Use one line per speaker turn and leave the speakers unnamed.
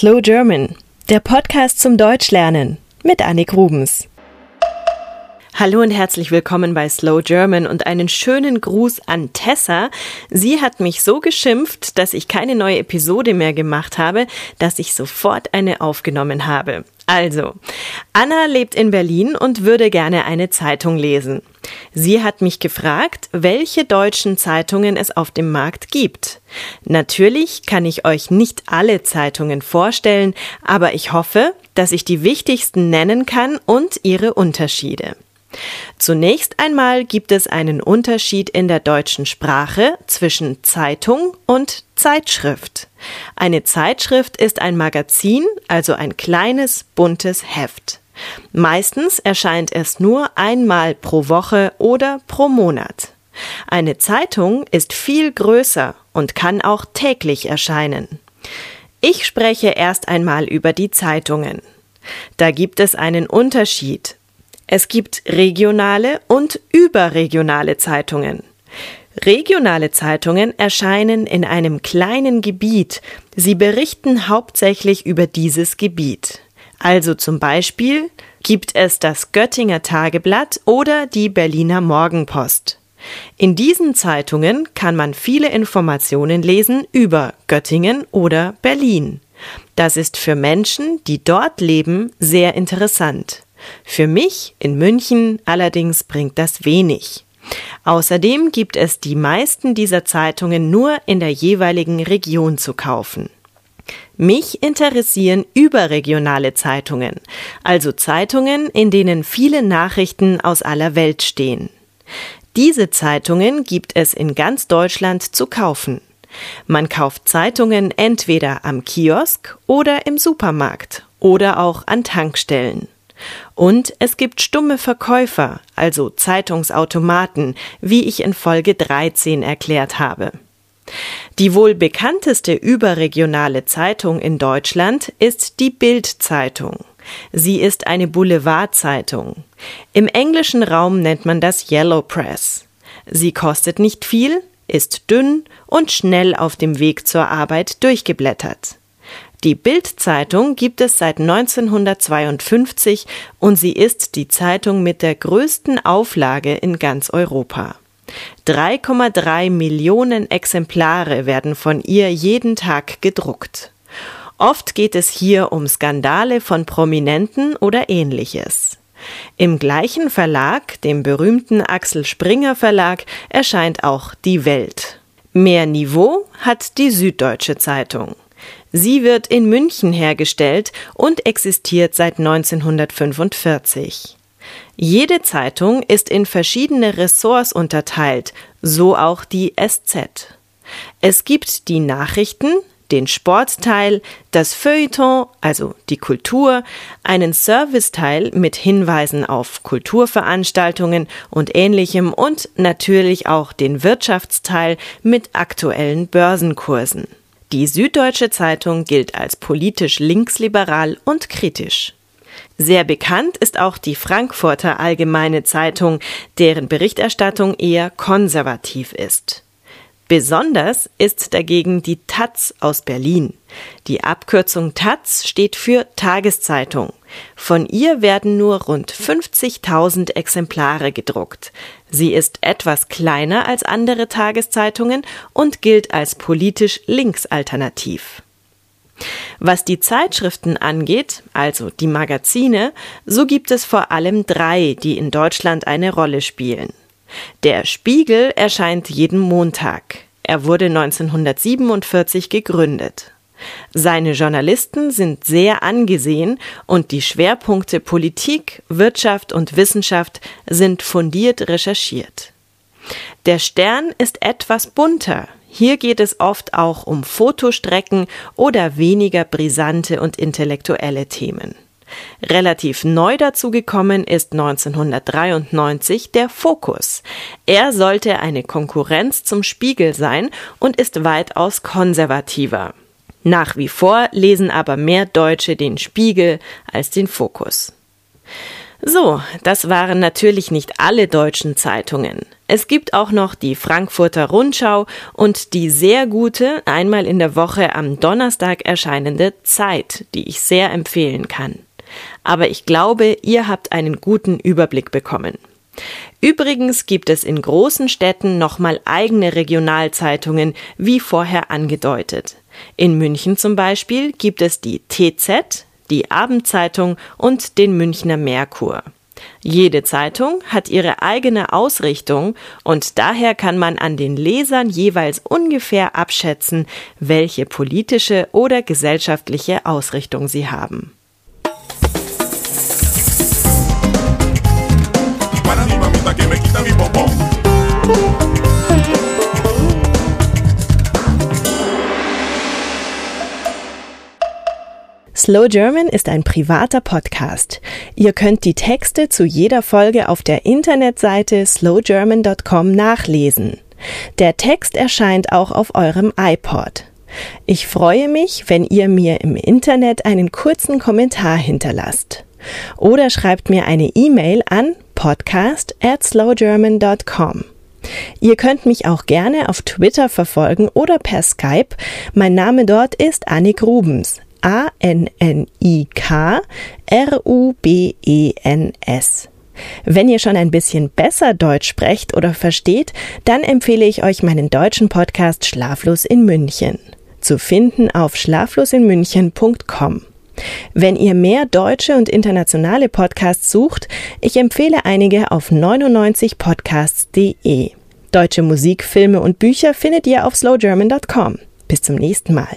Slow German, der Podcast zum Deutschlernen mit Annik Rubens. Hallo und herzlich willkommen bei Slow German und einen schönen Gruß an Tessa. Sie hat mich so geschimpft, dass ich keine neue Episode mehr gemacht habe, dass ich sofort eine aufgenommen habe. Also, Anna lebt in Berlin und würde gerne eine Zeitung lesen. Sie hat mich gefragt, welche deutschen Zeitungen es auf dem Markt gibt. Natürlich kann ich euch nicht alle Zeitungen vorstellen, aber ich hoffe, dass ich die wichtigsten nennen kann und ihre Unterschiede. Zunächst einmal gibt es einen Unterschied in der deutschen Sprache zwischen Zeitung und Zeitschrift. Eine Zeitschrift ist ein Magazin, also ein kleines buntes Heft. Meistens erscheint es nur einmal pro Woche oder pro Monat. Eine Zeitung ist viel größer und kann auch täglich erscheinen. Ich spreche erst einmal über die Zeitungen. Da gibt es einen Unterschied es gibt regionale und überregionale Zeitungen. Regionale Zeitungen erscheinen in einem kleinen Gebiet. Sie berichten hauptsächlich über dieses Gebiet. Also zum Beispiel gibt es das Göttinger Tageblatt oder die Berliner Morgenpost. In diesen Zeitungen kann man viele Informationen lesen über Göttingen oder Berlin. Das ist für Menschen, die dort leben, sehr interessant. Für mich in München allerdings bringt das wenig. Außerdem gibt es die meisten dieser Zeitungen nur in der jeweiligen Region zu kaufen. Mich interessieren überregionale Zeitungen, also Zeitungen, in denen viele Nachrichten aus aller Welt stehen. Diese Zeitungen gibt es in ganz Deutschland zu kaufen. Man kauft Zeitungen entweder am Kiosk oder im Supermarkt oder auch an Tankstellen. Und es gibt stumme Verkäufer, also Zeitungsautomaten, wie ich in Folge 13 erklärt habe. Die wohl bekannteste überregionale Zeitung in Deutschland ist die Bild-Zeitung. Sie ist eine Boulevardzeitung. Im englischen Raum nennt man das Yellow Press. Sie kostet nicht viel, ist dünn und schnell auf dem Weg zur Arbeit durchgeblättert. Die Bild-Zeitung gibt es seit 1952 und sie ist die Zeitung mit der größten Auflage in ganz Europa. 3,3 Millionen Exemplare werden von ihr jeden Tag gedruckt. Oft geht es hier um Skandale von Prominenten oder ähnliches. Im gleichen Verlag, dem berühmten Axel Springer Verlag, erscheint auch Die Welt. Mehr Niveau hat die Süddeutsche Zeitung. Sie wird in München hergestellt und existiert seit 1945. Jede Zeitung ist in verschiedene Ressorts unterteilt, so auch die SZ. Es gibt die Nachrichten, den Sportteil, das Feuilleton, also die Kultur, einen Serviceteil mit Hinweisen auf Kulturveranstaltungen und ähnlichem und natürlich auch den Wirtschaftsteil mit aktuellen Börsenkursen. Die Süddeutsche Zeitung gilt als politisch linksliberal und kritisch. Sehr bekannt ist auch die Frankfurter Allgemeine Zeitung, deren Berichterstattung eher konservativ ist. Besonders ist dagegen die Taz aus Berlin. Die Abkürzung Taz steht für Tageszeitung. Von ihr werden nur rund 50.000 Exemplare gedruckt. Sie ist etwas kleiner als andere Tageszeitungen und gilt als politisch linksalternativ. Was die Zeitschriften angeht, also die Magazine, so gibt es vor allem drei, die in Deutschland eine Rolle spielen. Der Spiegel erscheint jeden Montag. Er wurde 1947 gegründet. Seine Journalisten sind sehr angesehen und die Schwerpunkte Politik, Wirtschaft und Wissenschaft sind fundiert recherchiert. Der Stern ist etwas bunter. Hier geht es oft auch um Fotostrecken oder weniger brisante und intellektuelle Themen. Relativ neu dazugekommen ist 1993 der Fokus. Er sollte eine Konkurrenz zum Spiegel sein und ist weitaus konservativer. Nach wie vor lesen aber mehr Deutsche den Spiegel als den Fokus. So, das waren natürlich nicht alle deutschen Zeitungen. Es gibt auch noch die Frankfurter Rundschau und die sehr gute, einmal in der Woche am Donnerstag erscheinende Zeit, die ich sehr empfehlen kann. Aber ich glaube, ihr habt einen guten Überblick bekommen. Übrigens gibt es in großen Städten nochmal eigene Regionalzeitungen, wie vorher angedeutet. In München zum Beispiel gibt es die TZ, die Abendzeitung und den Münchner Merkur. Jede Zeitung hat ihre eigene Ausrichtung und daher kann man an den Lesern jeweils ungefähr abschätzen, welche politische oder gesellschaftliche Ausrichtung sie haben. Slow German ist ein privater Podcast. Ihr könnt die Texte zu jeder Folge auf der Internetseite slowgerman.com nachlesen. Der Text erscheint auch auf eurem iPod. Ich freue mich, wenn ihr mir im Internet einen kurzen Kommentar hinterlasst. Oder schreibt mir eine E-Mail an podcast at slowgerman.com. Ihr könnt mich auch gerne auf Twitter verfolgen oder per Skype. Mein Name dort ist Annik Rubens. A-N-N-I-K-R-U-B-E-N-S. Wenn ihr schon ein bisschen besser Deutsch sprecht oder versteht, dann empfehle ich euch meinen deutschen Podcast Schlaflos in München. Zu finden auf schlaflosinmünchen.com. Wenn ihr mehr deutsche und internationale Podcasts sucht, ich empfehle einige auf 99podcasts.de. Deutsche Musik, Filme und Bücher findet ihr auf slowgerman.com. Bis zum nächsten Mal.